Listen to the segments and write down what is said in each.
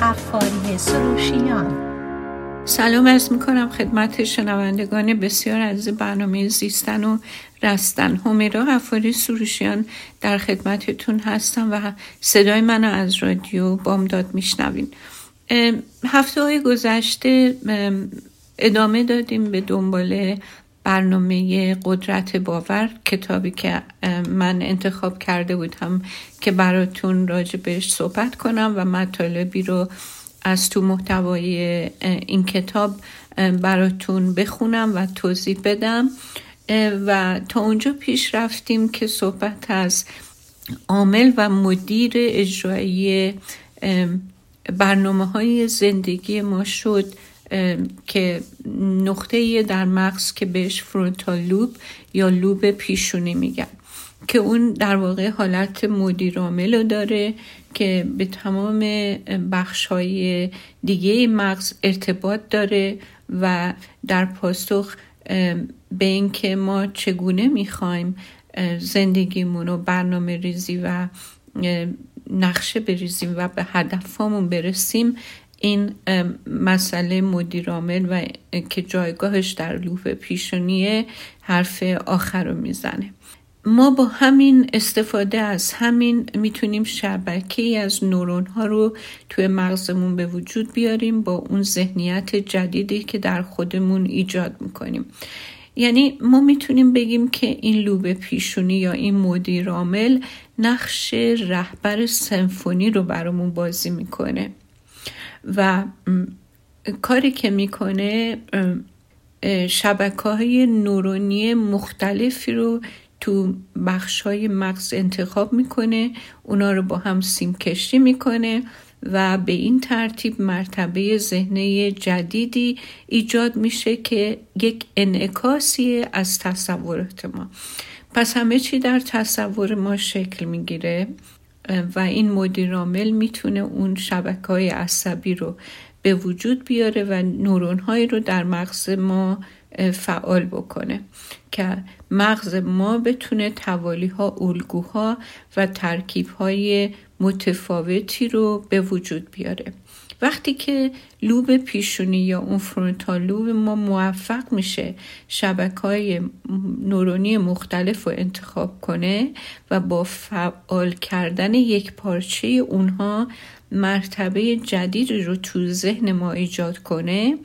قفاری سروشیان. سلام از می‌کنم خدمت شنوندگان بسیار از برنامه زیستن و رستن. همیرا غفاری سروشیان در خدمتتون هستم و صدای منو از رادیو بامداد میشنوین. هفته های گذشته ادامه دادیم به دنبال برنامه قدرت باور کتابی که من انتخاب کرده بودم که براتون راجع بهش صحبت کنم و مطالبی رو از تو محتوای این کتاب براتون بخونم و توضیح بدم. و تا اونجا پیش رفتیم که صحبت از عامل و مدیر اجرایی برنامه های زندگی ما شد. که نقطه در مغز که بهش فرونتال لوب یا لوب پیشونی میگن. که اون در واقع حالت مدیر عامل داره که به تمام بخش های دیگه مغز ارتباط داره و در پاسخ به اینکه ما چگونه می‌خوایم زندگیمون رو برنامه ریزی و نقشه بریزیم و به هدفمون برسیم این مسئله مدیرامل و که جایگاهش در لوپ پیشونیه حرف آخر رو می‌زنه. ما با همین استفاده از همین می‌تونیم شبکه از نورون ها رو توی مغزمون به وجود بیاریم با اون ذهنیت جدیدی که در خودمون ایجاد می‌کنیم. یعنی ما می‌تونیم بگیم که این لوب پیشونی یا این مدیر عامل نقش رهبر سمفونی رو برامون بازی می‌کنه. و کاری که می‌کنه شبکه های نورونی مختلفی رو تو بخش های مغز انتخاب می‌کنه. اونا رو با هم سیم کشی می‌کنه و به این ترتیب مرتبه ذهنه جدیدی ایجاد میشه که یک انعکاسی از تصورات ما. پس همه چی در تصور ما شکل می‌گیره. و این مدیر عامل می‌تونه اون شبکه های عصبی رو به وجود بیاره و نورون هایی رو در مغز ما فعال بکنه که مغز ما بتونه توالی ها الگوها و ترکیب های متفاوتی رو به وجود بیاره. وقتی که لوب پیشونی یا اون فرونتال لوب ما موفق میشه شبکه های نورونی مختلف رو انتخاب کنه و با فعال کردن یک پارچه اونها مرتبه جدید رو تو ذهن ما ایجاد کنه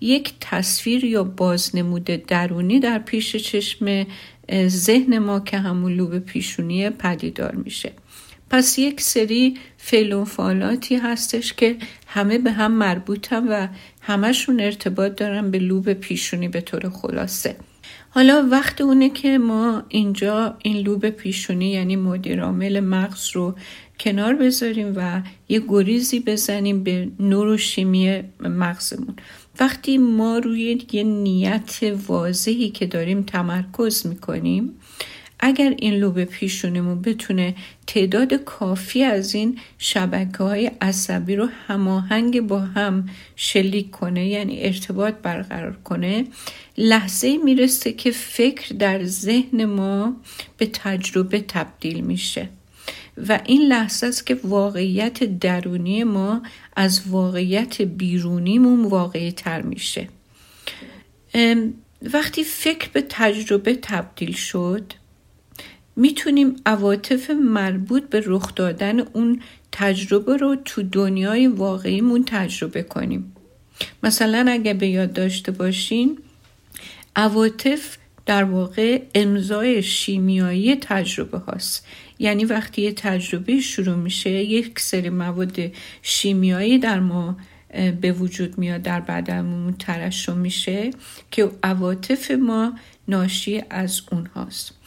یک تصویر یا بازنمود درونی در پیش چشم ذهن ما که همون لوب پیشونی پدیدار میشه. پس یک سری فعل فعالاتی هستش که همه به هم مربوطن و همشون ارتباط دارن به لوب پیشونی به طور خلاصه. حالا وقت اونه که ما اینجا این لوب پیشونی یعنی مدیرامل مغز رو کنار بذاریم و یه گریزی بزنیم به نوروشیمی مغزمون. وقتی ما روی یه نیت واضحی که داریم تمرکز می‌کنیم اگر این لوب پیشونیمون بتونه تعداد کافی از این شبکه های عصبی رو هماهنگ با هم شلیک کنه یعنی ارتباط برقرار کنه لحظه می‌رسه که فکر در ذهن ما به تجربه تبدیل میشه. و این لحظه است که واقعیت درونی ما از واقعیت بیرونیمون واقعی تر میشه وقتی فکر به تجربه تبدیل شد می‌تونیم عواطف مربوط به رخ دادن اون تجربه رو تو دنیای واقعیمون تجربه کنیم. مثلا اگه به یاد داشته باشین عواطف در واقع امضای شیمیایی تجربه هاست. یعنی وقتی یه تجربه شروع میشه یک سری مواد شیمیایی در ما به وجود میاد در بدنمون ترشح میشه که عواطف ما ناشی از اونهاست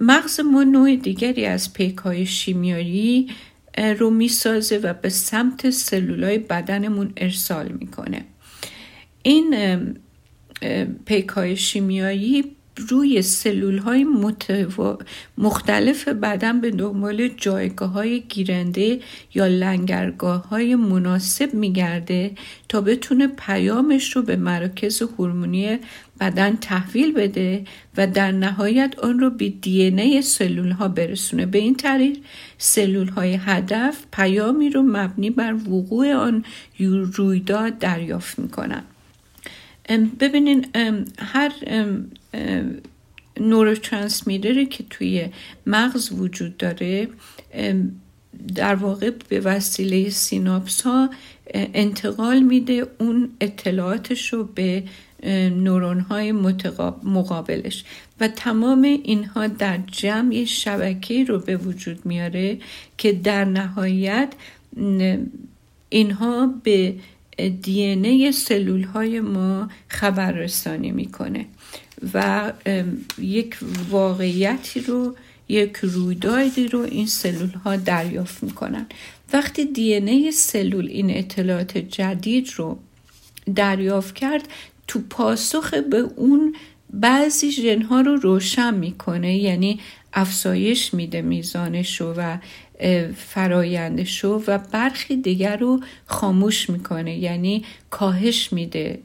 مغز ما نوع دیگری از پیک های شیمیایی رو می‌سازه و به سمت سلولای بدنمون ارسال می‌کنه. این پیک های شیمیایی روی سلول های مختلف بدن به دنبال جایگاه های گیرنده یا لنگرگاه های مناسب میگرده تا بتونه پیامش رو به مراکز هورمونی بدن تحویل بده و در نهایت آن رو به دی ای سلول ها برسونه. به این طریق سلول های هدف پیامی رو مبنی بر وقوع آن رویداد دریافت می‌کنن. ببینین هر نوروترانسمیتری که توی مغز وجود داره در واقع به وسیله سیناپس ها انتقال میده اون اطلاعاتش رو به نورون های مقابلش و تمام اینها در جمع شبکه رو به وجود میاره که در نهایت اینها به دی ای سلول های ما خبر رسانی می‌کنه و یک واقعیتی رو یک رویدادی رو این سلول ها دریافت می‌کنن. وقتی دی سلول این اطلاعات جدید رو دریافت کرد تو پاسخ به اون بعضی ژنها رو روشن می‌کنه یعنی افزایش میده میزانش و فرایندش و برخی دیگر رو خاموش می‌کنه یعنی کاهش میده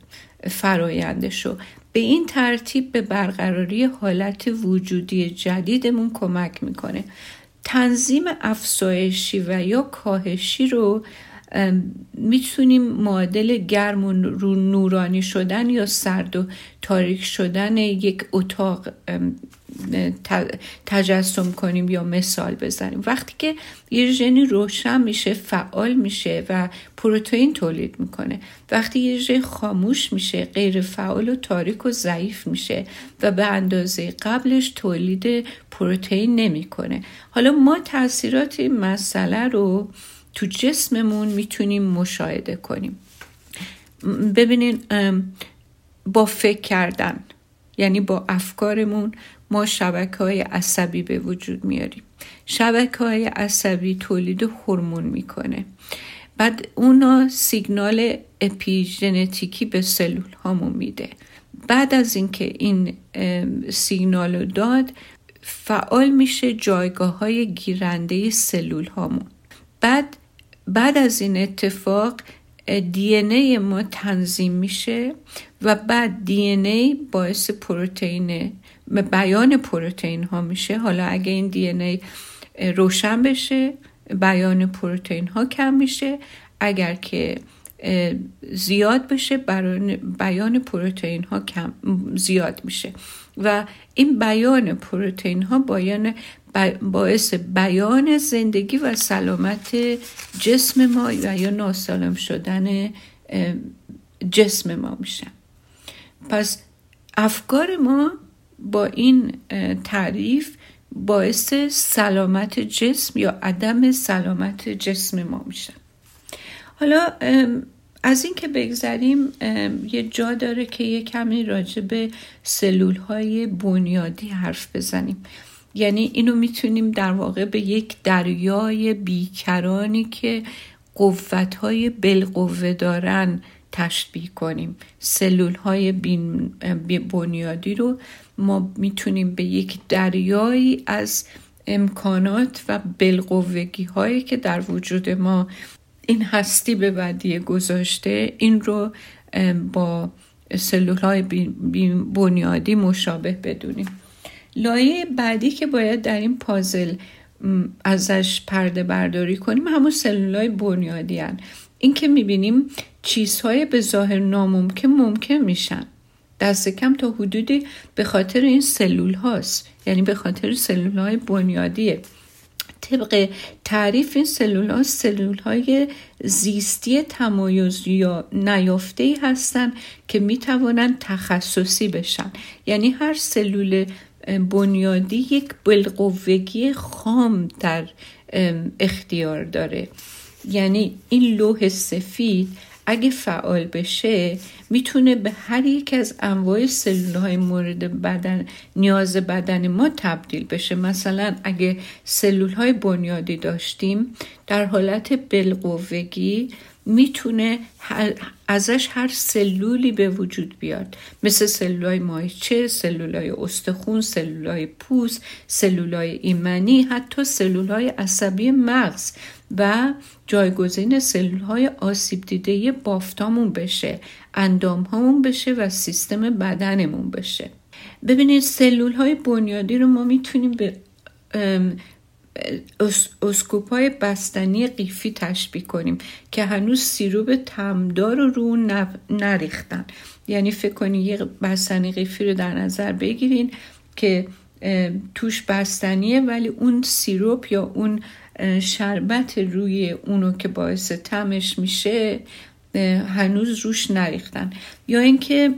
فرایندش به این ترتیب به برقراری حالت وجودی جدیدمون کمک می‌کنه. تنظیم افزایشی و یا کاهشی رو می‌تونیم معادل گرم و نورانی شدن یا سرد و تاریک شدن یک اتاق تجسم کنیم یا مثال بزنیم. وقتی که یه ژنی روشن میشه فعال میشه و پروتئین تولید می‌کنه. وقتی یه ژن خاموش میشه غیر فعال و تاریک و ضعیف میشه و به اندازه قبلش تولید پروتئین نمی‌کنه. حالا ما تاثیرات این مسئله رو تو جسممون می‌تونیم مشاهده کنیم. ببینین با فکر کردن یعنی با افکارمون ما شبکه های عصبی به وجود میاریم. شبکه های عصبی تولید هورمون می‌کنه. بعد اونا سیگنال اپیژنتیکی به سلول هامون میده. بعد از اینکه این سیگنال رو داد فعال میشه جایگاه های گیرنده سلول هامون. بعد بعد از این اتفاق دی ای ما تنظیم میشه و بعد دی ای باعث پروتئین بیان پروتئین ها میشه. حالا اگه این دی ای روشن بشه بیان پروتئین ها کم میشه. اگر که زیاد بشه بیان پروتئین ها کم زیاد میشه. و این بیان پروتئین ها بیان باعث بیان زندگی و سلامت جسم ما و یا ناسالم شدن جسم ما میشن پس افکار ما با این تعریف باعث سلامت جسم یا عدم سلامت جسم ما میشن حالا از این که بگذریم یه جا داره که یه کمی راجع به سلول های بنیادی حرف بزنیم. یعنی اینو می‌تونیم در واقع به یک دریای بیکرانی که قوت های بالقوه دارن تشبیه کنیم. سلول های بنیادی رو ما می‌تونیم به یک دریایی از امکانات و بلقوگی هایی که در وجود ما این هستی به ودیه گذاشته این رو با سلول های بنیادی مشابه بدونیم. لایه بعدی که باید در این پازل ازش پرده برداری کنیم همون سلول های بنیادی هن. این که می‌بینیم چیزهای به ظاهر ناممکن ممکن میشن. دست کم تا حدودی به خاطر این سلول هاست. یعنی به خاطر سلول های بنیادیه. طبق تعریف این سلول ها سلول های زیستی تمایز یا نیافته هستند که می توانند تخصصی بشن. یعنی هر سلول بنیادی یک بلقوگی خام در اختیار داره. یعنی این لوح سفید اگه فعال بشه می‌تونه به هر یک از انواع سلول های مورد بدن نیاز بدن ما تبدیل بشه. مثلا اگه سلول های بنیادی داشتیم در حالت بلقوگی می‌تونه ازش هر سلولی به وجود بیاد. مثل سلولای مایچه، سلولای استخون، سلولای پوست، سلولای ایمنی حتی سلولای عصبی مغز و جایگزین سلولهای آسیب دیده بافتامون بشه اندام بشه و سیستم بدنمون بشه. ببینید سلول های بنیادی رو ما می‌تونیم به اسکوپ های بستنی قیفی تشبیه کنیم که هنوز سیروب تمدار رو رو نریختن. یعنی فکر کنید یه بستنی قیفی رو در نظر بگیرین که توش بستنیه ولی اون سیروپ یا اون شربت روی اونو که باعث تمش میشه هنوز روش نریختن. یا اینکه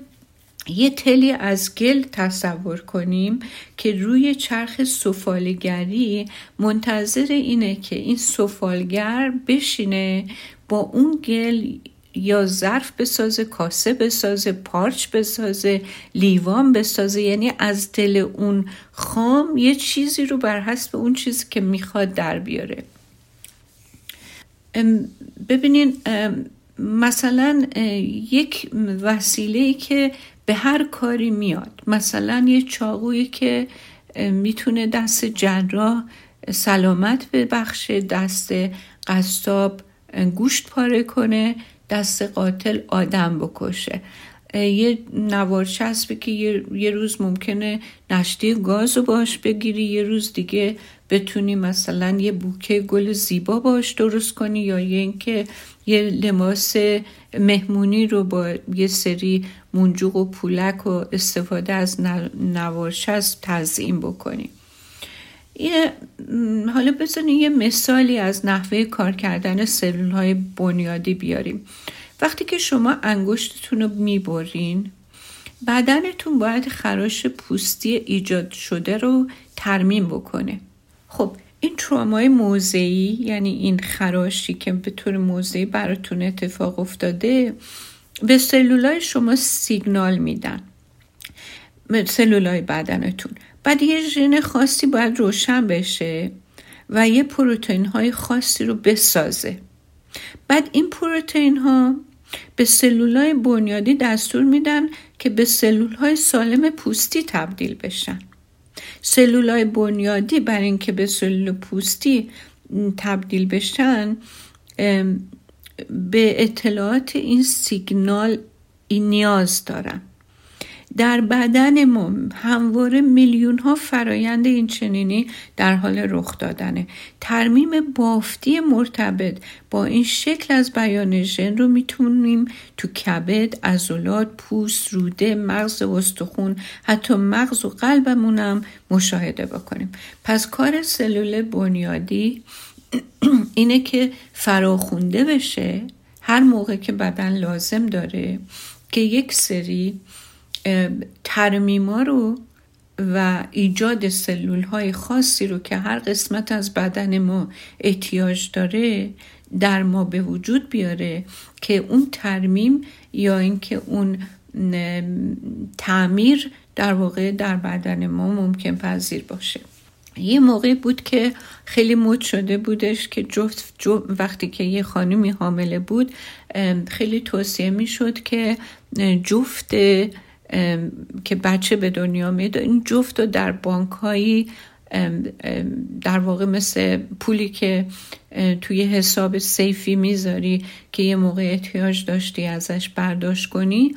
یه تلی از گل تصور کنیم که روی چرخ سفالگری منتظر اینه که این سفالگر بشینه با اون گل یا ظرف بسازه کاسه بسازه پارچ بسازه لیوان بسازه. یعنی از دل اون خام یه چیزی رو بر حسب اون چیزی که می‌خواد در بیاره. ببینین مثلا یک وسیله که به هر کاری میاد. مثلا یه چاقویی که می‌تونه دست جراح سلامت ببخشه دست قصاب گوشت پاره کنه دست قاتل آدم بکشه. یه نوار چسبه که یه،, روز ممکنه نشتی گاز رو باش بگیری یه روز دیگه بتونی مثلا یه بوکه گل زیبا باش درست کنی یا یه اینکه یه لباس مهمونی رو با یه سری منجوق و پولک و استفاده از نوارچسب تزیین بکنی. یه حالا بزنید یه مثالی از نحوه کار کردن سلول های بنیادی بیاریم. وقتی که شما انگشتتون رو می‌برین بدنتون باید خراش پوستی ایجاد شده رو ترمیم بکنه. خب این ترومای موضعی یعنی این خراشی که به طور موضعی براتون اتفاق افتاده به سلولای شما سیگنال میدن. سلولای بدنتون. بعد یه ژن خاصی باید روشن بشه و یه پروتئین های خاصی رو بسازه. بعد این پروتئین ها به سلولای بنیادی دستور میدن که به سلول های سالم پوستی تبدیل بشن. سلولای بنیادی برای اینکه به سلول پوستی تبدیل بشن به اطلاعات این سیگنال این نیاز دارن. در بدن ما همواره میلیون ها فرایند این چنینی در حال رخ دادنه. ترمیم بافتی مرتبط با این شکل از بیان ژن رو می‌تونیم تو کبد، عضلات، پوست، روده، مغز استخون حتی مغز و قلبمونم مشاهده بکنیم. پس کار سلول بنیادی اینه که فراخونده بشه. هر موقع که بدن لازم داره که یک سری ترمیما رو و ایجاد سلول های خاصی رو که هر قسمت از بدن ما احتیاج داره در ما به وجود بیاره که اون ترمیم یا اینکه اون تعمیر در واقع در بدن ما ممکن پذیر باشه. یه موقع بود که خیلی مد شده بودش که جفت, جفت وقتی که یه خانمی حامله بود خیلی توصیه می شد که جفت که بچه به دنیا میاد. این جفت رو در بانک هایی در واقع مثل پولی که توی حساب سیفی می‌ذاری که یه موقع احتیاج داشتی ازش برداشت کنی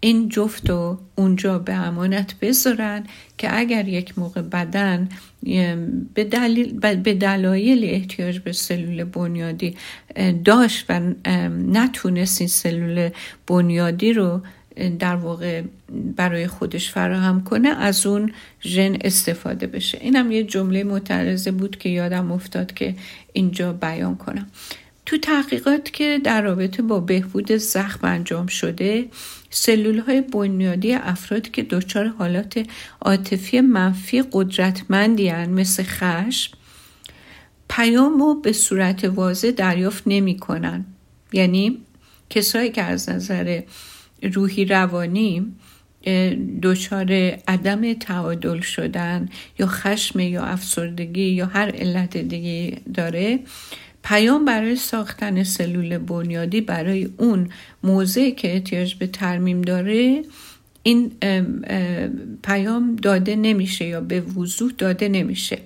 این جفت رو اونجا به امانت بذارن که اگر یک موقع بدن به, دلیل به دلایل احتیاج به سلول بنیادی داشت و نتونست این سلول بنیادی رو در واقع برای خودش فراهم کنه از اون ژن استفاده بشه اینم یه جمله متعرضه بود که یادم افتاد که اینجا بیان کنم تو تحقیقات که در رابطه با بهبود زخم انجام شده سلول های بنیادی افرادی که دچار حالات عاطفی منفی قدرتمندی مثل خشم پیام رو به صورت واضح دریافت نمی کنن. یعنی کسایی که از نظر روحی روانی دچار عدم تعادل شدن یا خشم یا افسردگی یا هر علت دیگه داره. پیام برای ساختن سلول بنیادی برای اون موضعی که احتیاج به ترمیم داره این پیام داده نمیشه یا به وضوح داده نمیشه.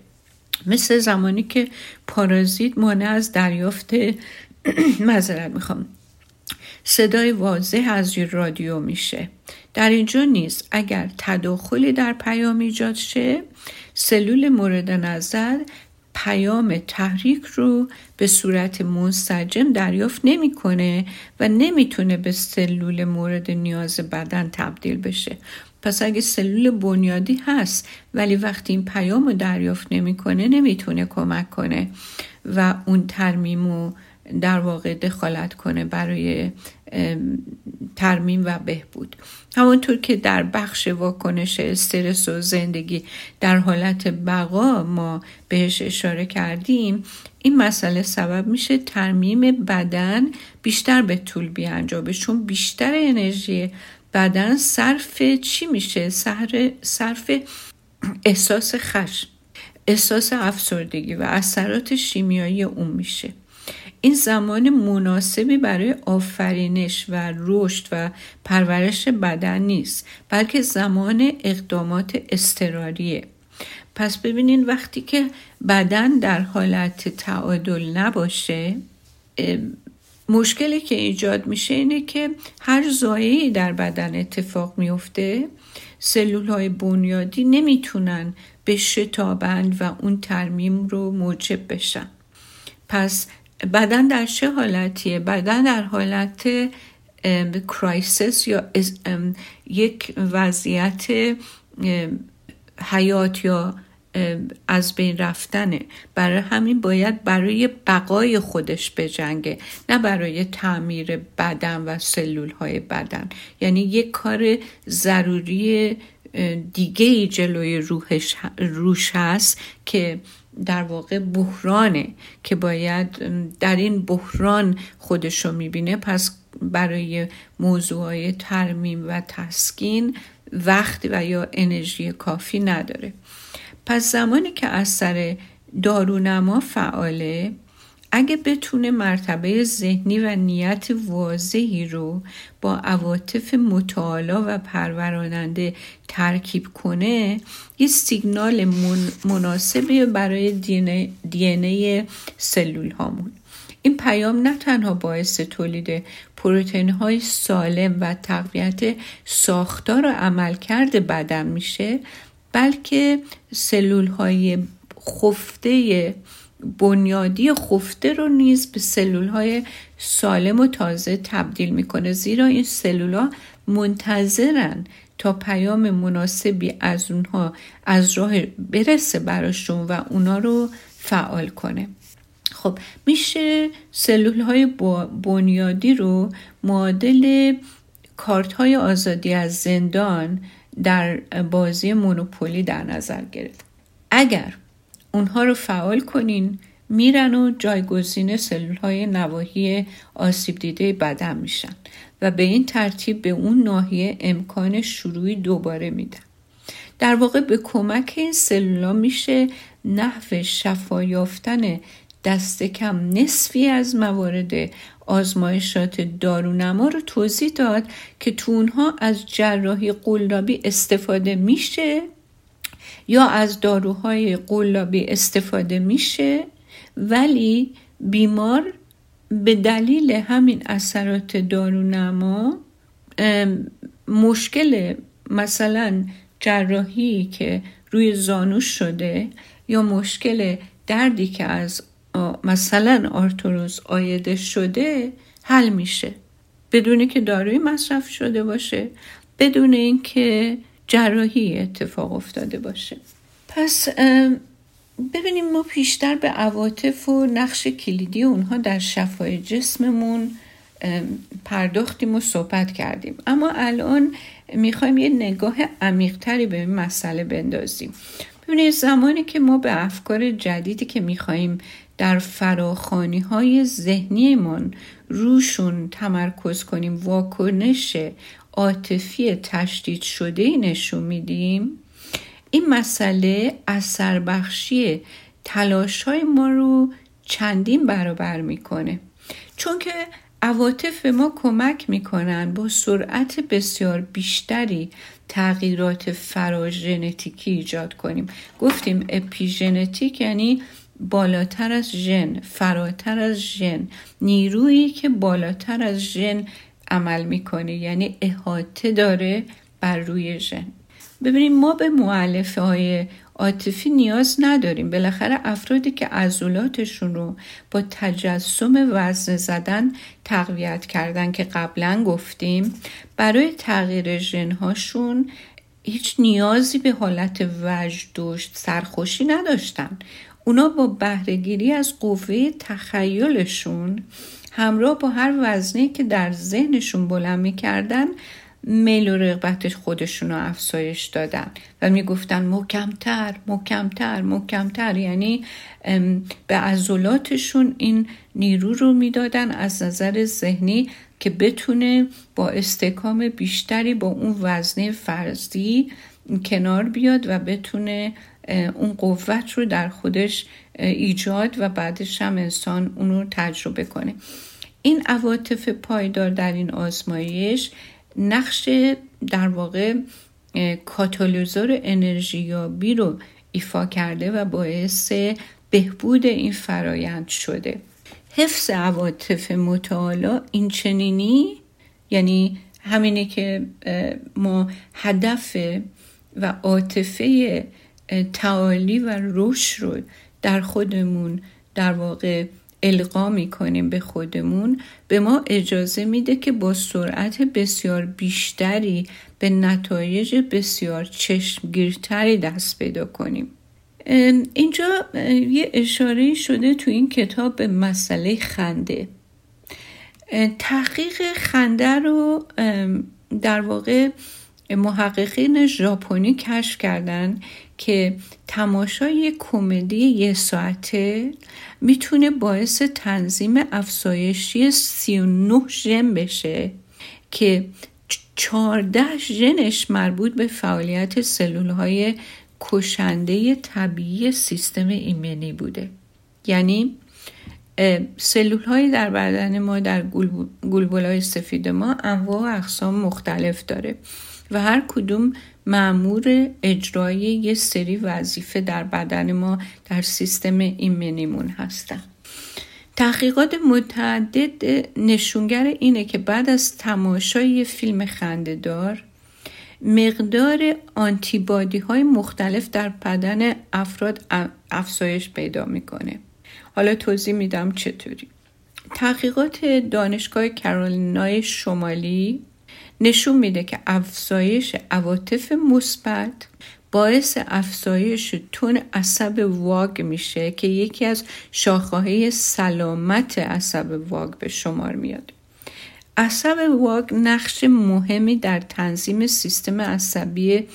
مثل زمانی که پارازیت مانع از دریافت مذارت می‌خوام. صدای واضح از رادیو میشه. در اینجا نیست. اگر تداخلی در پیام ایجاد شه سلول مورد نظر پیام تحریک رو به صورت منسجم دریافت نمی‌کنه و نمی‌تونه به سلول مورد نیاز بدن تبدیل بشه. پس اگه سلول بنیادی هست ولی وقتی این پیام رو دریافت نمی‌کنه نمی‌تونه کمک کنه و اون ترمیم رو در واقع دخالت کنه برای ترمیم و بهبود. همونطور که در بخش واکنش استرس و زندگی در حالت بقا ما بهش اشاره کردیم این مسئله سبب میشه ترمیم بدن بیشتر به طول بیانجامه. چون بیشتر انرژی بدن صرف چی میشه؟ صرف احساس خشم احساس افسردگی و اثرات شیمیایی اون میشه. این زمان مناسبی برای آفرینش و رشد و پرورش بدن نیست بلکه زمان اقدامات استراریه پس ببینین وقتی که بدن در حالت تعادل نباشه مشکلی که ایجاد میشه اینه که هر زایعی در بدن اتفاق میفته سلول های بنیادی نمی‌تونن بشتابند و اون ترمیم رو موجب بشن. پس بدن در چه حالتیه؟ بدن در حالت crisis یا یک وضعیت حیات یا از بین رفتنه. برای همین باید برای بقای خودش بجنگه نه برای تعمیر بدن و سلول های بدن. یعنی یک کار ضروری دیگه جلوی روحش روش هست که در واقع بحرانه که باید در این بحران خودشو می‌بینه. پس برای موضوع ترمیم و تسکین وقت و یا انرژی کافی نداره. پس زمانی که اثر دارونما فعاله اگه بتونه مرتبه ذهنی و نیت واضحی رو با عواطف مطالعه و پروراننده ترکیب کنه یه سیگنال مناسبی برای دی سلول هامون این پیام نه تنها باعث تولید پروتئین های سالم و تقویت ساختار و عملکرد بدن میشه بلکه سلول های خفته بنیادی خفته رو نیز به سلول های سالم و تازه تبدیل می‌کنه. زیرا این سلول ها منتظرن تا پیام مناسبی از اونها از راه برسه براشون و اونا رو فعال کنه. خب میشه سلول های بنیادی رو معادل کارت های آزادی از زندان در بازی مونوپولی در نظر گرفت. اگر اونها رو فعال کنین. میرن و جایگزین سلول های نواحی آسیب دیده بدن میشن و به این ترتیب به اون ناحیه امکان شروعی دوباره میدن. در واقع به کمک این سلولا میشه نحو شفا یافتن دست کم نصفی از موارد آزمایشات دارونما رو توضیح داد که تو اونها از جراحی قلابی استفاده میشه. یا از داروهای قلابی استفاده میشه ولی بیمار به دلیل همین اثرات دارونما مشکل مثلا جراحی که روی زانوش شده یا مشکل دردی که از مثلا آرتروز آیده شده حل میشه. بدون که داروی مصرف شده باشه بدون اینکه جراحی اتفاق افتاده باشه. پس ببینیم ما پیشتر به عواطف و نقش کلیدی اونها در شفای جسممون پرداختیم و صحبت کردیم. اما الان می‌خوایم یه نگاه عمیقتری به این مسئله بندازیم. ببینید زمانی که ما به افکار جدیدی که می‌خواهیم در فراخانی های ذهنیمون روشون تمرکز کنیم واکنش عاطفی تشدید شده نشون میدیم؟ این مسئله اثر بخشی تلاش های ما رو چندین برابر می‌کنه. چون که عواطف ما کمک می‌کنن با سرعت بسیار بیشتری تغییرات فراژنتیکی ایجاد کنیم. گفتیم اپیژنتیک یعنی بالاتر از ژن فراتر از ژن نیرویی که بالاتر از ژن عمل می‌کنه یعنی احاطه داره بر روی ژن ببینیم ما به معلفه های عاطفی نیاز نداریم. بالاخره افرادی که عضلاتشون رو با تجسم وزن زدن تقویت کردن که قبلا گفتیم برای تغییر ژنهاشون هیچ نیازی به حالت وجد داشت سرخوشی نداشتن. اونا با بهرهگیری از قوه تخیلشون همراه با هر وزنی که در ذهنشون بلند می‌کردن میل و رغبت خودشون رو افزایش دادن و می‌گفتن محکمتر محکمتر محکمتر. یعنی به عضلاتشون این نیرو رو می‌دادن از نظر ذهنی که بتونه با استکام بیشتری با اون وزنه فرضی کنار بیاد و بتونه اون قوت رو در خودش ایجاد و بعدش هم انسان اون رو تجربه کنه. این عواطف پایدار در این آزمایش نقش در واقع کاتالیزور انرژیابی رو ایفا کرده و باعث بهبود این فرایند شده. حفظ عواطف متعالا این چنینی یعنی همینه که ما هدف و عاطفه تعالی و روش رو در خودمون در واقع القا می‌کنیم به خودمون به ما اجازه میده که با سرعت بسیار بیشتری به نتایج بسیار چشمگیرتری دست پیدا کنیم. اینجا یه اشاره شده تو این کتاب به مسئله خنده. تحقیق خنده رو در واقع محققین ژاپنی کشف کردن که تماشای کمدی یه ساعته می‌تونه باعث تنظیم افزایشی 39 ژن بشه که 14 ژنش مربوط به فعالیت سلول های کشنده طبیعی سیستم ایمنی بوده. یعنی سلول هایی در بدن ما در گلبول های سفید ما انواع و اقسام مختلف داره و هر کدوم معمور اجرای یه سری وظیفه در بدن ما در سیستم ایمنیمون هستن. تحقیقات متعدد نشونگر اینه که بعد از تماشای فیلم خندهدار مقدار آنتیبادی های مختلف در بدن افراد افزایش پیدا می‌کنه. حالا توضیح میدم چطوری. تحقیقات دانشگاه کرولینای شمالی نشون میده که افزایش عواطف مثبت باعث افزایش تون عصب واگ میشه که یکی از شاخه‌های سلامت عصب واگ به شمار میاد. عصب واگ نقش مهمی در تنظیم سیستم عصبی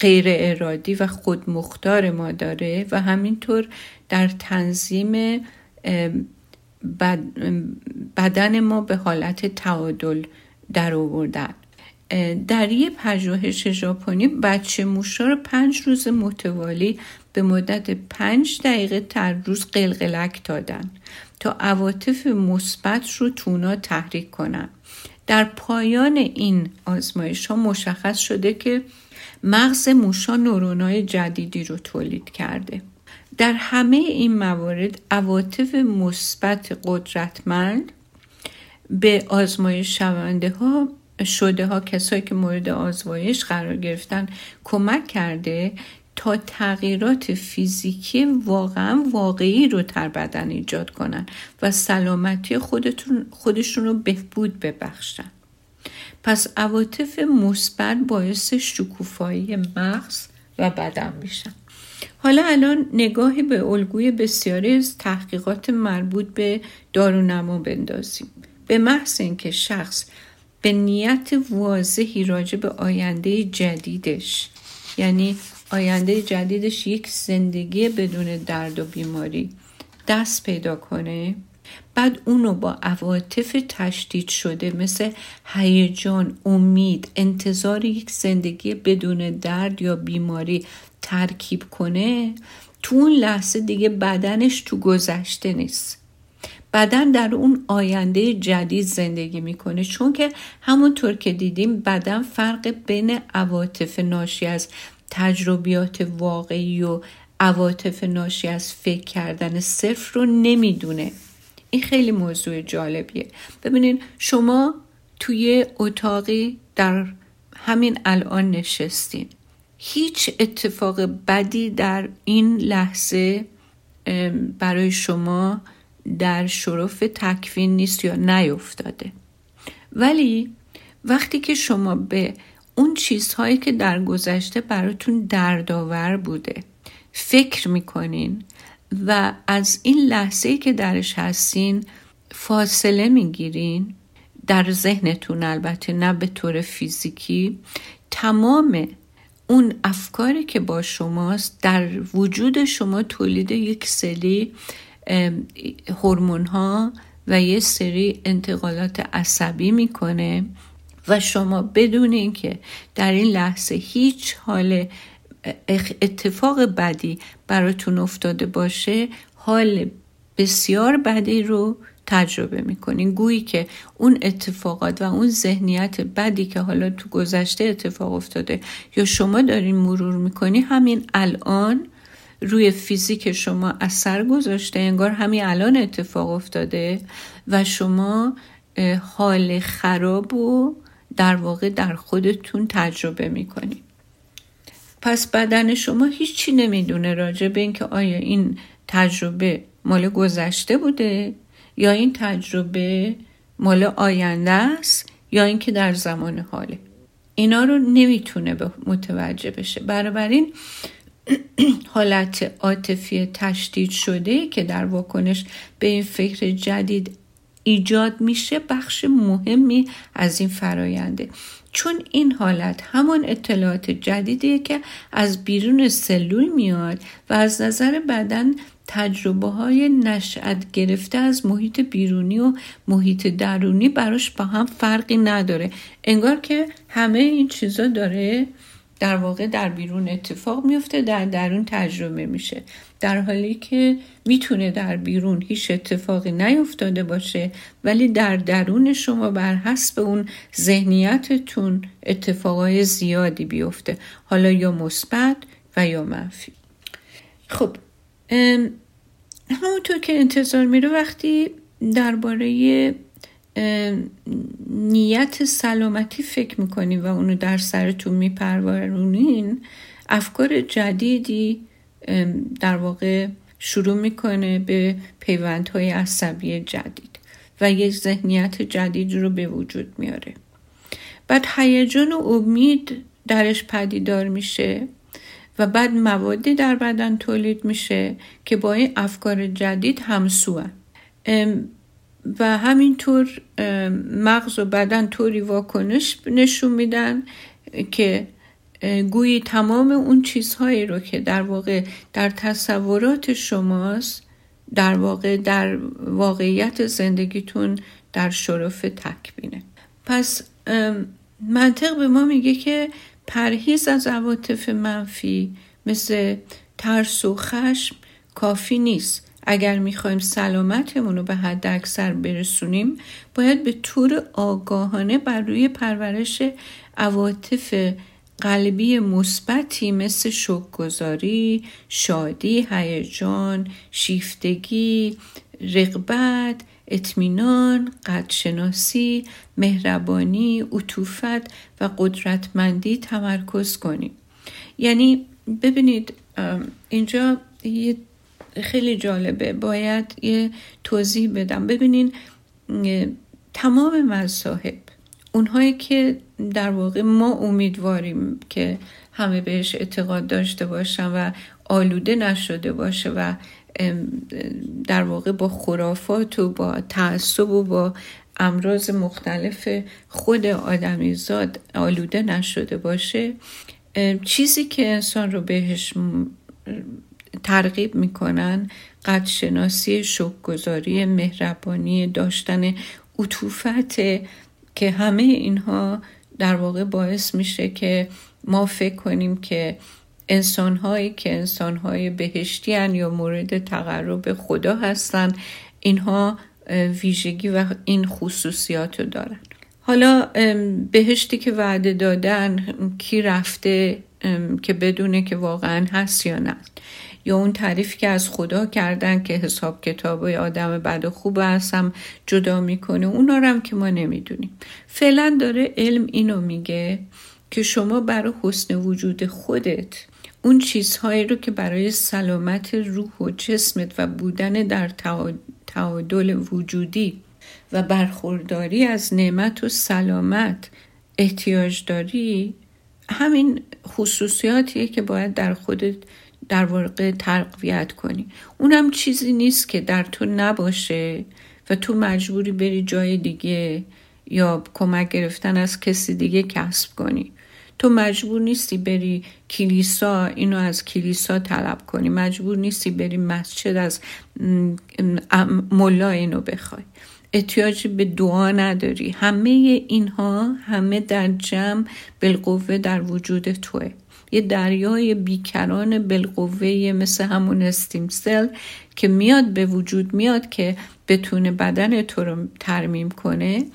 غیر ارادی و خودمختار ما داره و همینطور در تنظیم بدن ما به حالت تعادل در آوردن. در یه پژوهش ژاپنی بچه موشا رو پنج روز متوالی به مدت پنج دقیقه در روز قلقلک دادن تا عواطف مثبت رو تونا تحریک کنن. در پایان این آزمایش ها مشخص شده که مغز موشا نورونای جدیدی رو تولید کرده. در همه این موارد عواطف مثبت قدرتمند به آزمایش شونده ها شده ها کسایی که مورد آزمایش قرار گرفتن کمک کرده تا تغییرات فیزیکی واقعا واقعی رو در بدن ایجاد کنن و سلامتی خودتون خودشون رو بهبود ببخشن. پس عواطف مثبت باعث شکوفایی مغز و بدن میشن. حالا الان نگاهی به الگوی بسیاری از تحقیقات مربوط به دارونما بندازیم. به محض اینکه شخص به نیت واضحی راجع به آینده جدیدش یعنی آینده جدیدش یک زندگی بدون درد و بیماری دست پیدا کنه بعد اونو با عواطف تشدید شده مثل هیجان امید انتظار یک زندگی بدون درد یا بیماری ترکیب کنه تو اون لحظه دیگه بدنش تو گذشته نیست. بدن در اون آینده جدید زندگی می‌کنه. چون که همونطور که دیدیم بدن فرق بین عواطف ناشی از تجربیات واقعی و عواطف ناشی از فکر کردن صفر رو نمی‌دونه. این خیلی موضوع جالبیه. ببینین شما توی اتاقی در همین الان نشستین. هیچ اتفاق بدی در این لحظه برای شما در شرف تکوین نیست یا نیفتاده ولی وقتی که شما به اون چیزهایی که در گذشته براتون دردآور بوده فکر می‌کنین و از این لحظه که درش هستین فاصله می‌گیرین در ذهنتون البته نه به طور فیزیکی تمام اون افکاری که با شماست در وجود شما تولید یک سری هورمون ها و یه سری انتقالات عصبی می‌کنه و شما بدون اینکه در این لحظه هیچ حال اتفاق بدی براتون افتاده باشه حال بسیار بدی رو تجربه می‌کنین گویی که اون اتفاقات و اون ذهنیت بدی که حالا تو گذشته اتفاق افتاده یا شما دارین مرور می‌کنی همین الان روی فیزیک شما اثر گذاشته انگار همین الان اتفاق افتاده و شما حال خراب و در واقع در خودتون تجربه می‌کنید پس بدن شما هیچی نمی‌دونه راجع به اینکه آیا این تجربه مال گذشته بوده یا این تجربه مال آینده است یا اینکه در زمان حاله. اینا رو نمی‌تونه متوجه بشه. بنابراین حالت عاطفی تشدید شده که در واکنش به این فکر جدید ایجاد میشه بخش مهمی از این فراینده چون این حالت همون اطلاعات جدیدیه که از بیرون سلول میاد و از نظر بدن تجربه های نشأت گرفته از محیط بیرونی و محیط درونی براش با هم فرقی نداره. انگار که همه این چیزا داره در واقع در بیرون اتفاق میفته در درون تجربه میشه. در حالی که می‌تونه در بیرون هیچ اتفاقی نیفتاده باشه ولی در درون شما بر حسب اون ذهنیتتون اتفاقای زیادی بیفته حالا یا مثبت و یا منفی. خب همونطور که انتظار میره وقتی درباره نیت سلامتی فکر می‌کنین و اونو در سرتون میپرورونین افکار جدیدی در واقع شروع می‌کنه به پیوندهای عصبی جدید و یک ذهنیت جدید رو به وجود میاره. بعد هیجان و امید درش پدیدار میشه و بعد موادی در بدن تولید میشه که با این افکار جدید همسو و همینطور مغز و بدن طوری واکنش نشون میدن که گویی تمام اون چیزهایی رو که در واقع در تصورات شماست در واقع در واقعیت زندگیتون در شرف تکبینه پس منطق به ما میگه که پرهیز از عواطف منفی مثل ترس و خشم کافی نیست. اگر می‌خوایم سلامتمون رو به حد اکثر برسونیم باید به طور آگاهانه بر روی پرورش عواطف قلبی مثبتی مثل شکرگزاری، شادی، هیجان، شیفتگی، رغبت، اطمینان، قدرشناسی، مهربانی، عطوفت و قدرتمندی تمرکز کنیم. یعنی ببینید اینجا یه خیلی جالبه باید یه توضیح بدم ببینین تمام مذاهب اونهایی که در واقع ما امیدواریم که همه بهش اعتقاد داشته باشن و آلوده نشده باشه و در واقع با خرافات و با تعصب و با امراض مختلف خود آدمیزاد آلوده نشده باشه. چیزی که انسان رو بهش ترغیب می‌کنن قدشناسی شکگذاری مهربانی داشتن عطوفت که همه اینها در واقع باعث میشه که ما فکر کنیم که انسانهایی که انسانهای بهشتی هن یا مورد تقرب خدا هستن اینها ویژگی و این خصوصیات رو دارن. حالا بهشتی که وعده دادن کی رفته که بدونه که واقعا هست یا نه. یا اون تعریف که از خدا کردن که حساب کتاب آدم بد و خوب جدا می‌کنه اونا رو هم که ما نمی‌دونیم. فعلا داره علم اینو میگه که شما برای حسن وجود خودت اون چیزهایی رو که برای سلامت روح و جسمت و بودن در تعادل وجودی و برخورداری از نعمت و سلامت احتیاج داری همین خصوصیاتیه که باید در خودت در واقع تقویت کنی. اونم چیزی نیست که در تو نباشه و تو مجبوری بری جای دیگه یا کمک گرفتن از کسی دیگه کسب کنی. تو مجبور نیستی بری کلیسا اینو از کلیسا طلب کنی. مجبور نیستی بری مسجد از ملا اینو بخوای. احتیاجی به دعا نداری. همه اینها همه در جمع بالقوه در وجود توه. یه دریای بیکران بالقوه مثل همون استیمسل که میاد به وجود میاد که بتونه بدن تو رو ترمیم کنه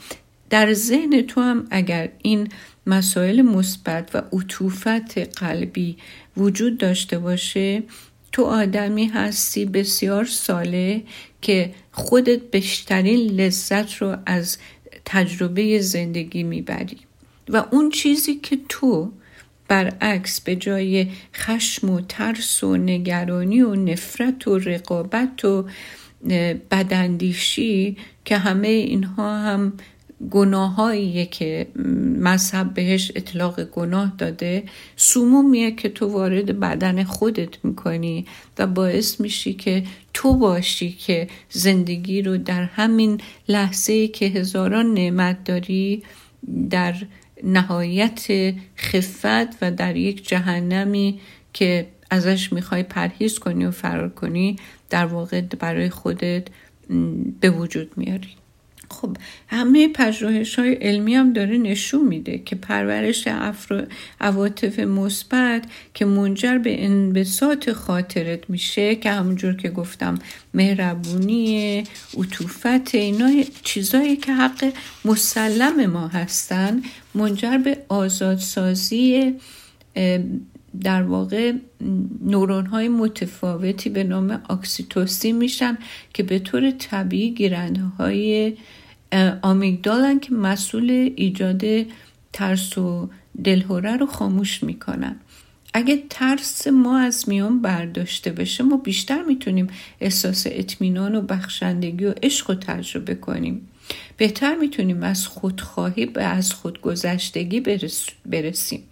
در ذهن تو هم اگر این مسائل مثبت و عطوفت قلبی وجود داشته باشه تو آدمی هستی بسیار ساله که خودت بیشترین لذت رو از تجربه زندگی می‌بری. و اون چیزی که تو برعکس به جای خشم و ترس و نگرانی و نفرت و رقابت و بداندیشی که همه اینها هم گناهاییه که مذهب بهش اطلاق گناه داده سمومیه که تو وارد بدن خودت می‌کنی و باعث میشی که تو باشی که زندگی رو در همین لحظه که هزاران نعمت داری در نهایت خفت و در یک جهنمی که ازش می‌خوای پرهیز کنی و فرار کنی در واقع برای خودت به وجود میاری. خب همه پژوهش های علمی هم داره نشون میده که پرورش عواطف مثبت که منجر به انبساط خاطرت میشه که همونجور که گفتم مهربونی عطوفت اینا چیزایی که حق مسلم ما هستن منجر به آزادسازی در واقع نورون های متفاوتی به نام اکسیتوسین میشن که به طور طبیعی گیرنده های آمیگدالن که مسئول ایجاد ترس و دلهوره رو خاموش می‌کنن. اگه ترس ما از میان برداشته بشه ما بیشتر می‌تونیم احساس اطمینان و بخشندگی و عشق رو تجربه کنیم. بهتر می‌تونیم از خودخواهی به از خودگذشتگی برسیم.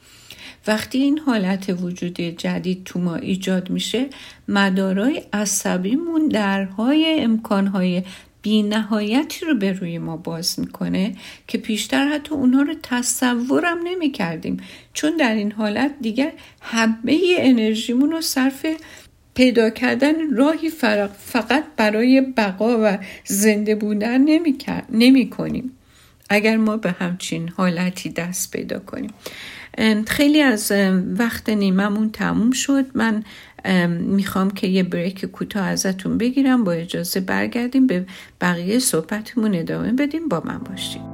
وقتی این حالت وجودی جدید تو ما ایجاد میشه مدارای عصبیمون درهای امکانهای بی نهایتی رو به روی ما باز می‌کنه که پیشتر حتی اونها رو تصورم نمی کردیم چون در این حالت دیگر همه انرژیمون رو صرف پیدا کردن راهی فقط برای بقا و زنده بودن نمی, نمی کنیم اگر ما به همچین حالتی دست پیدا کنیم. خیلی از وقت نیممون تموم شد. من می‌خوام که یه بریک کوتاه ازتون بگیرم با اجازه برگردیم به بقیه صحبتمون ادامه بدیم. با من باشیم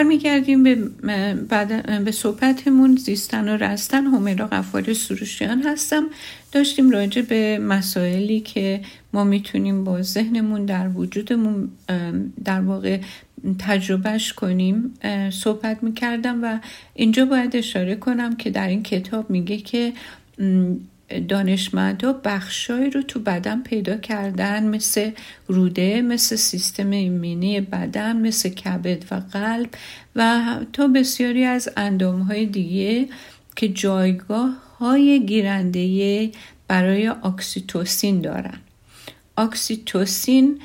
برمیگردیم به, بعد به صحبتمون. زیستن و رستن. همیرا قفاری سروشیان هستم. داشتیم راجع به مسائلی که ما می‌تونیم با ذهنمون در وجودمون در واقع تجربهش کنیم صحبت می‌کردم و اینجا باید اشاره کنم که در این کتاب میگه که دانشمندا بخشایی رو تو بدن پیدا کردن مثل روده مثل سیستم ایمنی بدن مثل کبد و قلب و تا بسیاری از اندام های دیگه که جایگاه های گیرنده برای اکسیتوسین دارن. اکسیتوسین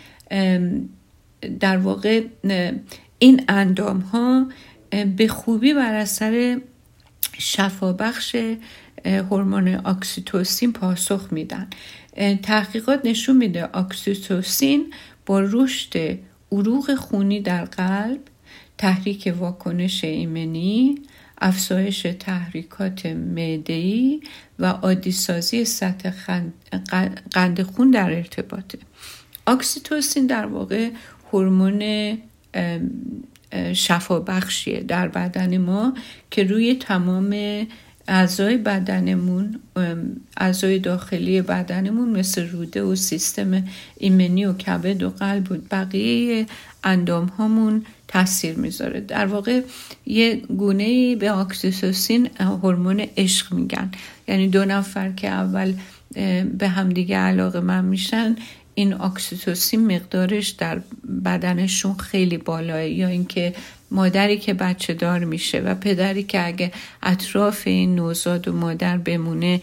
در واقع این اندام ها به خوبی به اثر شفابخش هورمون اکسیتوسین پاسخ میدن. تحقیقات نشون میده اکسیتوسین با رشد عروق خونی در قلب تحریک واکنش ایمنی افزایش تحریکات معده‌ای و عادیسازی سطح قند خون در ارتباطه. اکسیتوسین در واقع هورمون شفابخشیه در بدن ما که روی تمام اعضای بدنمون اعضای داخلی بدنمون مثل روده و سیستم ایمنی و کبد و قلب و بقیه اندام هامون تاثیر می‌ذاره. در واقع یه گونه به اکسیتوسین هورمون عشق میگن. یعنی دو نفر که اول به همدیگه علاقه‌مند میشن این اکسیتوسین مقدارش در بدنشون خیلی بالاست یا اینکه مادری که بچه دار میشه و پدری که اگه اطراف این نوزاد و مادر بمونه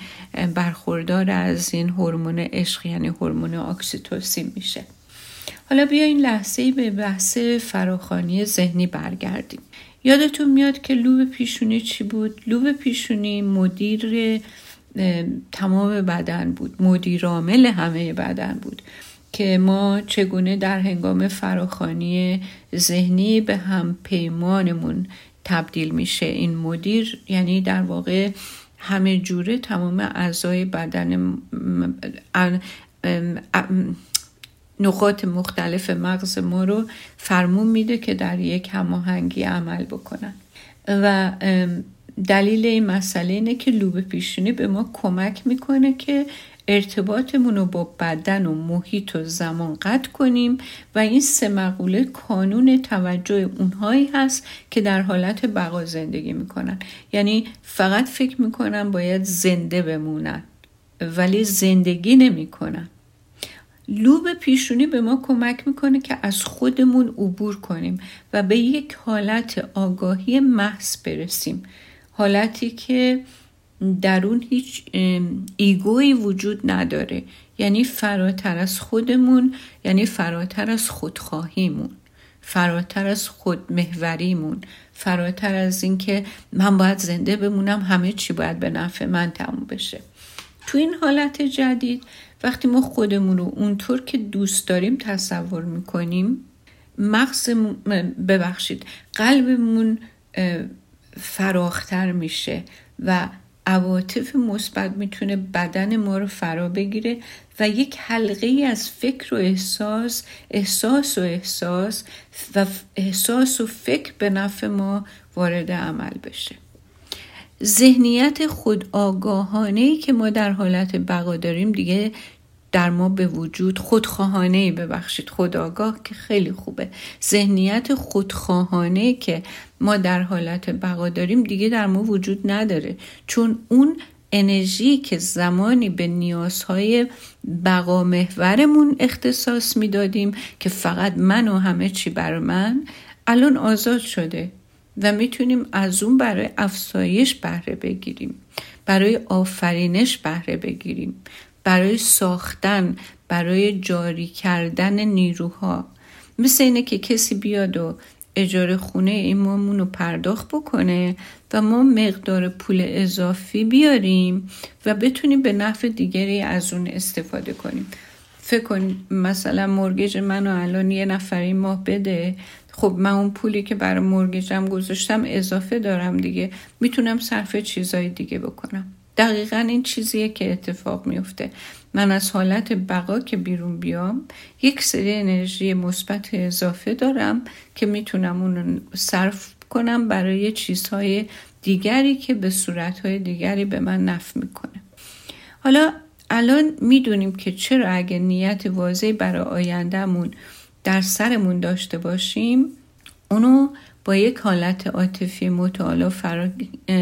برخوردار از این هورمون عشق یعنی هورمون اکسیتوسین میشه حالا بیا این لحظه به بحث فراخانی ذهنی برگردیم یادتون میاد که لوب پیشونی چی بود؟ لوب پیشونی مدیر تمام بدن بود. مدیر عامل همه بدن بود. که ما چگونه در هنگام فراخانی ذهنی به هم پیمانمون تبدیل میشه. این مدیر یعنی در واقع همه جوره تمام اعضای بدن نقاط مختلف مغز ما رو فرمون میده که در یک هماهنگی عمل بکنن. و دلیل این مسئله اینه که لوب پیشونی به ما کمک می‌کنه که ارتباطمون رو با بدن و محیط و زمان قطع کنیم و این سه مقوله کانون توجه اونهایی هست که در حالت بقا زندگی می‌کنن. یعنی فقط فکر می‌کنن باید زنده بمونن ولی زندگی نمی‌کنن. لوب پیشونی به ما کمک می‌کنه که از خودمون عبور کنیم و به یک حالت آگاهی محض برسیم. حالتی که در اون هیچ ایگوی وجود نداره. یعنی فراتر از خودمون یعنی فراتر از خودخواهیمون فراتر از خودمهوریمون فراتر از اینکه من باید زنده بمونم همه چی باید به نفع من تموم بشه. تو این حالت جدید وقتی ما خودمون رو اونطور که دوست داریم تصور می‌کنیم مغز ببخشید قلبمون فراختر میشه و عواطف مثبت می‌تونه بدن ما رو فرا بگیره و یک حلقه ای از فکر و احساس احساس و احساس و احساس و فکر به نفع ما وارد عمل بشه. ذهنیت خود آگاهانه که ما در حالت بقا داریم دیگه در ما به وجود خودخواهانه ببخشید خداگاه که خیلی خوبه. ذهنیت خودخواهانه که ما در حالت بقا داریم دیگه در ما وجود نداره. چون اون انرژی که زمانی به نیازهای بقا محورمون اختصاص می‌دادیم که فقط من و همه چی بر من الان آزاد شده و می‌تونیم از اون برای افزایش بهره بگیریم برای آفرینش بهره بگیریم برای ساختن برای جاری کردن نیروها. مثل اینه که کسی بیاد و اجاره خونه ایمامون رو پرداخت بکنه و ما مقدار پول اضافی بیاریم و بتونیم به نفع دیگری از اون استفاده کنیم. فکر کن مثلا مرگج منو الان یه نفری ماه بده. خب من اون پولی که برای مرگجم گذاشتم اضافه دارم دیگه. می‌تونم صرف چیزای دیگه بکنم. دقیقا این چیزیه که اتفاق میفته. من از حالت بقا که بیرون بیام یک سری انرژی مثبت اضافه دارم که می‌تونم اون صرف کنم برای چیزهای دیگری که به صورتهای دیگری به من نفع می‌کنه. حالا الان می‌دونیم که چرا اگه نیت واضحی برای آیندهمون در سرمون داشته باشیم اونو با یک حالت عاطفی متعالی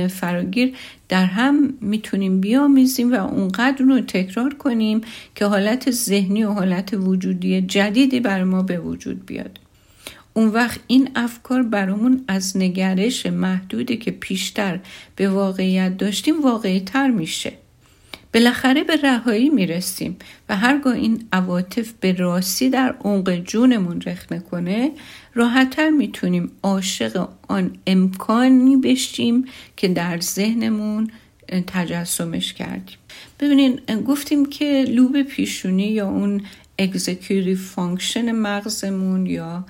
فراگیر در هم می‌تونیم بیامیزیم و اونقدر رو تکرار کنیم که حالت ذهنی و حالت وجودی جدیدی بر ما به وجود بیاد. اون وقت این افکار برامون از نگرش محدودی که پیشتر به واقعیت داشتیم واقعی تر میشه. بالاخره به رهایی می‌رسیم و هرگاه این عواطف به راستی در عمق جونمون رخ کنه راحتتر می‌تونیم عاشق آن امکانی بشیم که در ذهنمون تجسمش کردیم. ببینین گفتیم که لوب پیشونی یا اون executive function مغزمون یا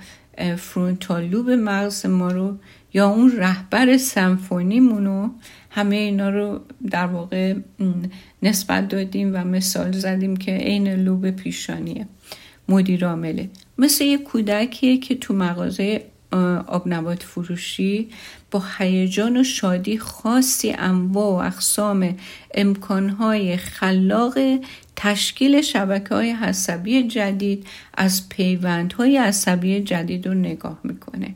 frontal lobe مغز ما رو یا اون رهبر سمفونیمون رو همه اینا رو در واقع نسبت دادیم و مثال زدیم که عین لوب پیشانیه مدیر عامله. مثل یه کودکیه که تو مغازه آبنبات فروشی با هیجان و شادی خاصی انواع و اقسام امکانهای خلاق تشکیل شبکه های عصبی جدید از پیوندهای عصبی جدید رو نگاه می‌کنه.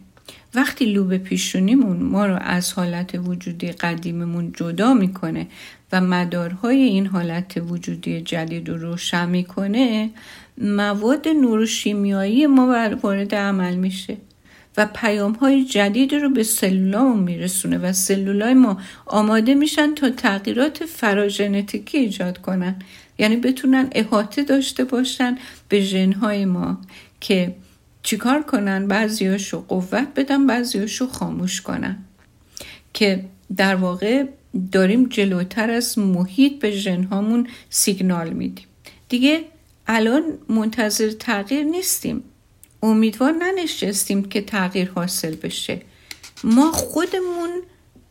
وقتی لوب پیشونیمون ما رو از حالت وجودی قدیممون جدا می‌کنه و مدارهای این حالت وجودی جدید رو روشن می‌کنه مواد نوروشیمیایی ما وارد عمل میشه و پیام های جدید رو به سلولامون میرسونه و سلولای ما آماده میشن تا تغییرات فراژنتیکی ایجاد کنن. یعنی بتونن احاطه داشته باشن به ژنهای ما که چیکار کنن؟ بعضیاشو قوت بدن بعضیاشو خاموش کنن. که در واقع داریم جلوتر از محیط به ژنهامون سیگنال میدیم. دیگه الان منتظر تغییر نیستیم. امیدوار ننشستیم که تغییر حاصل بشه. ما خودمون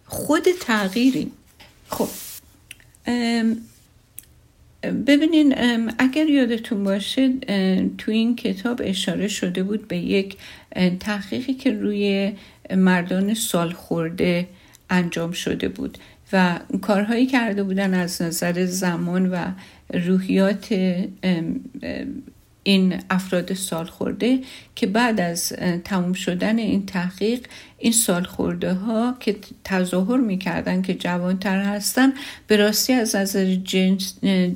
خود تغییریم. خب ببینین اگر یادتون باشه تو این کتاب اشاره شده بود به یک تحقیقی که روی مردان سال خورده انجام شده بود. و کارهایی کرده بودن از نظر زمان و روحیات این افراد سال خورده که بعد از تموم شدن این تحقیق این سال خورده ها که تظاهر می‌کردن که جوانتر هستن به راستی از نظر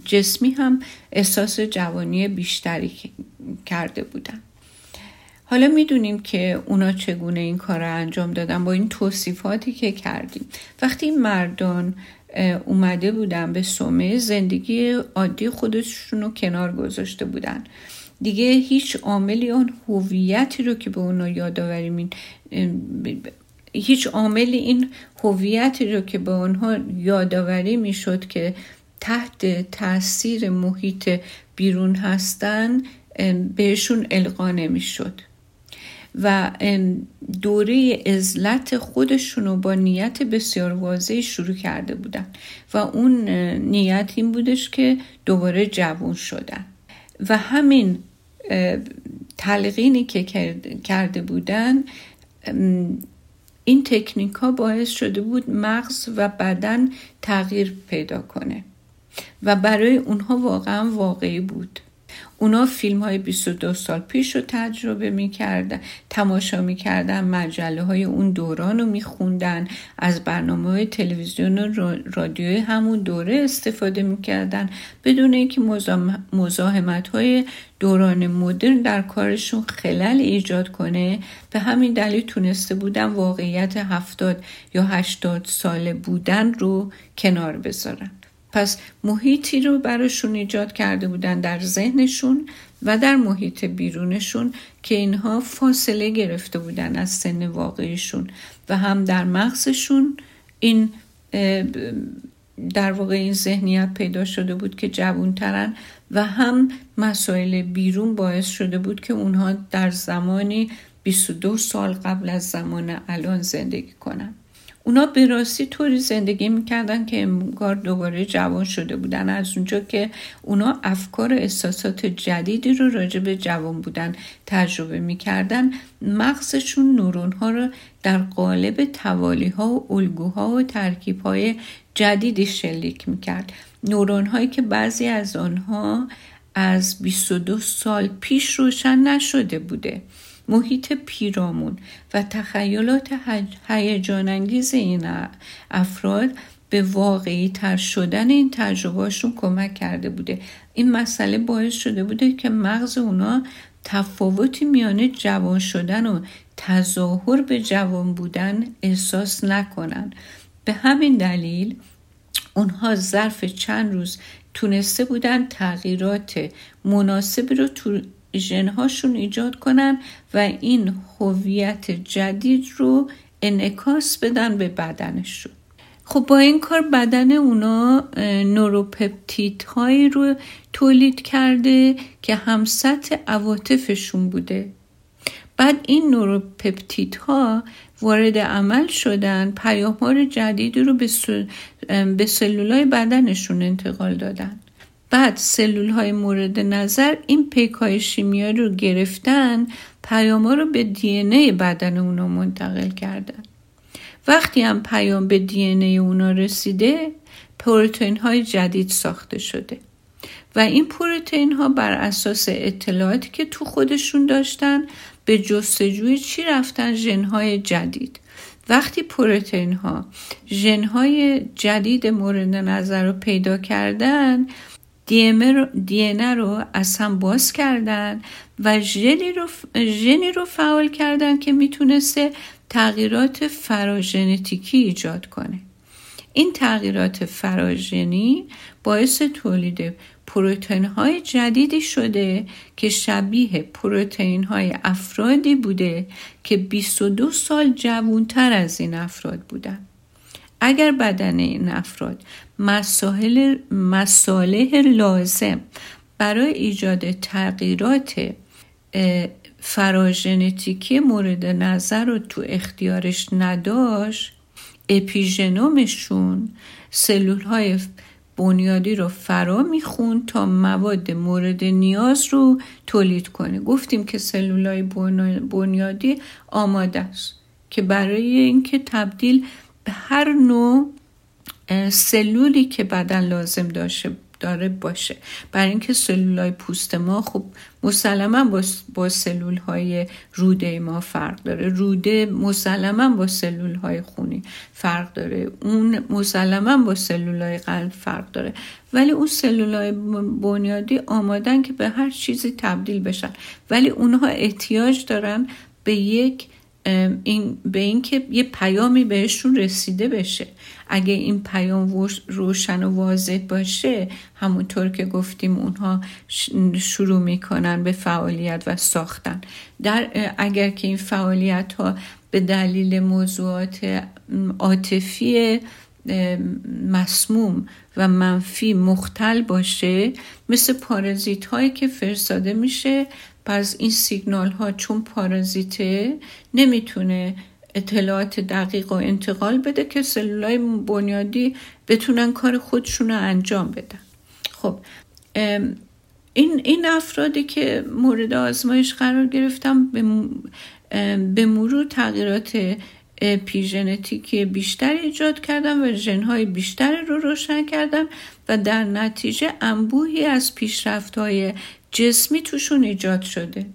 جسمی هم احساس جوانی بیشتری کرده بودن. حالا می‌دونیم که اونا چگونه این کار رو انجام دادن با این توصیفاتی که کردیم. وقتی این مردان اومده بودن به سومه زندگی عادی خودشون رو کنار گذاشته بودن. دیگه هیچ عاملی آن هویتی رو که به اونا یادآوری هیچ عاملی این هویتی رو که به اونها یادآوری می‌شد که تحت تاثیر محیط بیرون هستن بهشون القا نمی‌شد. و دوره ازلت خودشون رو با نیت بسیار واضحی شروع کرده بودن و اون نیت این بودش که دوباره جوون شدن. و همین تلقینی که کرده بودن این تکنیک ها باعث شده بود مغز و بدن تغییر پیدا کنه. و برای اونها واقعا واقعی بود. اونا فیلم های 22 سال پیش رو تجربه می‌کردن تماشا می‌کردن مجله های اون دوران رو میخوندن از برنامه های تلویزیون و رادیوی همون دوره استفاده می‌کردن. بدون اینکه مزاحمت های دوران مدرن در کارشون خلل ایجاد کنه به همین دلیل تونسته بودن واقعیت هفتاد یا هشتاد ساله بودن رو کنار بذارن. پس محیطی رو براشون ایجاد کرده بودن در ذهنشون و در محیط بیرونشون که اینها فاصله گرفته بودن از سن واقعیشون و هم در مغزشون این در واقع این ذهنیت پیدا شده بود که جوونترن و هم مسائل بیرون باعث شده بود که اونها در زمانی 22 سال قبل از زمان الان زندگی کنن. اونا به راستی طوری زندگی می‌کردن که انگار دوباره جوان شده بودن. از اونجا که اونا افکار احساسات جدیدی رو راجع به جوان بودن تجربه می‌کردن مغزشون نورون ها رو در قالب توالی ها و الگوها و ترکیب های جدیدی شلیک می‌کرد. نورون هایی که بعضی از آنها از 22 سال پیش روشن نشده بوده. محیط پیرامون و تخیلات هیجان انگیز این افراد به واقعی تر شدن این تجربهشون کمک کرده بوده. این مسئله باعث شده بوده که مغز اونا تفاوتی میانه جوان شدن و تظاهر به جوان بودن احساس نکنن. به همین دلیل اونها ظرف چند روز تونسته بودن تغییرات مناسبی رو ژنهاشون ایجاد کنن و این هویت جدید رو انعکاس بدن به بدنشون. خب با این کار بدن اونا نوروپپتیت هایی رو تولید کرده که همسط عواطفشون بوده. بعد این نوروپپتیت ها وارد عمل شدن پیاموار جدیدی رو به سلولای بدنشون انتقال دادن. بعد سلول های مورد نظر این پیک های شیمیایی رو گرفتن پیام رو به دی بدن اونا منتقل کردن. وقتی هم پیام به دی اونا رسیده پروتئین های جدید ساخته شده. و این پروتئین ها بر اساس اطلاعاتی که تو خودشون داشتن به جستجوی چی رفتن؟ ژن های جدید. وقتی پروتئین ها ژن های جدید مورد نظر رو پیدا کردن دی رو از هم باز کردن و ژنی رو, ژنی رو فعال کردن که می‌تونسته تغییرات فراژنتیکی ایجاد کنه. این تغییرات فراژنی باعث تولید پروتئین های جدیدی شده که شبیه پروتئین های افرادی بوده که 22 سال جوانتر از این افراد بودن. اگر بدن این افراد مسائل لازم برای ایجاد تغییرات فراژنتیکی مورد نظر رو تو اختیارش نداشت اپیژنومشون سلول های بنیادی رو فرا میخون تا مواد مورد نیاز رو تولید کنه. گفتیم که سلول های بنیادی آماده است که برای اینکه تبدیل به هر نوع سلولی که بدن لازم داشته داره باشه. برای اینکه سلول های پوست ما خب مسلما با, با سلول روده ما فرق داره. روده مسلما با سلول های خونی فرق داره. اون مسلما با سلول های قلب فرق داره. ولی اون سلول های بنیادی آمادن که به هر چیزی تبدیل بشن. ولی اونها احتیاج دارن به یک این به اینکه یه پیامی بهشون رسیده بشه. اگه این پیام روشن و واضح باشه همونطور که گفتیم اونها شروع می‌کنن به فعالیت و ساختن. در اگر که این فعالیت ها به دلیل موضوعات عاطفی مسموم و منفی مختل باشه مثل پارازیت هایی که فرستاده میشه پس این سیگنال ها چون پارازیته نمی‌تونه اطلاعات دقیق و انتقال بده که سلولای بنیادی بتونن کار خودشون رو انجام بدن. خب این, این افرادی که مورد آزمایش قرار گرفتم به مرور تغییرات پیژنتیکی بیشتر ایجاد کردن و ژنهای بیشتری رو روشن کردن و در نتیجه انبوهی از پیشرفت های جسمی توشون ایجاد شده.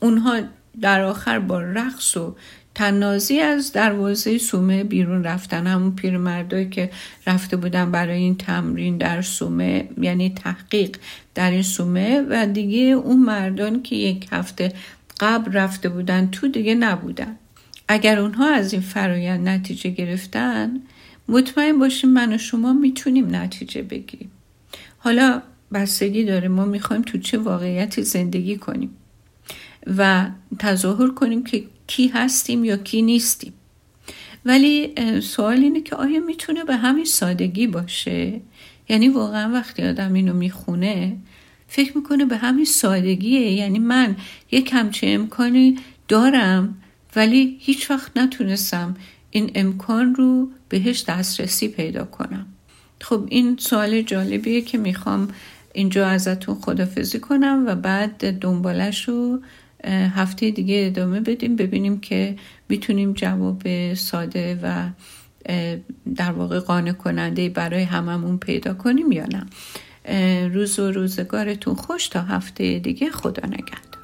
اونها در آخر با رقص و تنازی از دروازه سومه بیرون رفتن. همون پیرمردایی که رفته بودن برای این تمرین در سومه یعنی تحقیق در این سومه و دیگه اون مردان که یک هفته قبل رفته بودن تو دیگه نبودن. اگر اونها از این فرایند نتیجه گرفتن مطمئن باشیم من و شما می‌تونیم نتیجه بگیریم. حالا بستگی داره ما می‌خوایم تو چه واقعیتی زندگی کنیم و تظاهر کنیم که کی هستیم یا کی نیستیم. ولی سوال اینه که آیا می‌تونه به همین سادگی باشه؟ یعنی واقعا وقتی آدم اینو می‌خونه فکر می‌کنه به همین سادگیه. یعنی من یک همچه امکانی دارم ولی هیچ وقت نتونستم این امکان رو بهش دسترسی پیدا کنم. خب این سوال جالبیه که می‌خوام اینجا ازتون خدافزی کنم و بعد دنبالش رو هفته دیگه ادامه بدیم ببینیم که می‌تونیم جواب ساده و در واقع قانع کننده برای هممون پیدا کنیم یا نه. روز و روزگارتون خوش تا هفته دیگه. خدا نگهد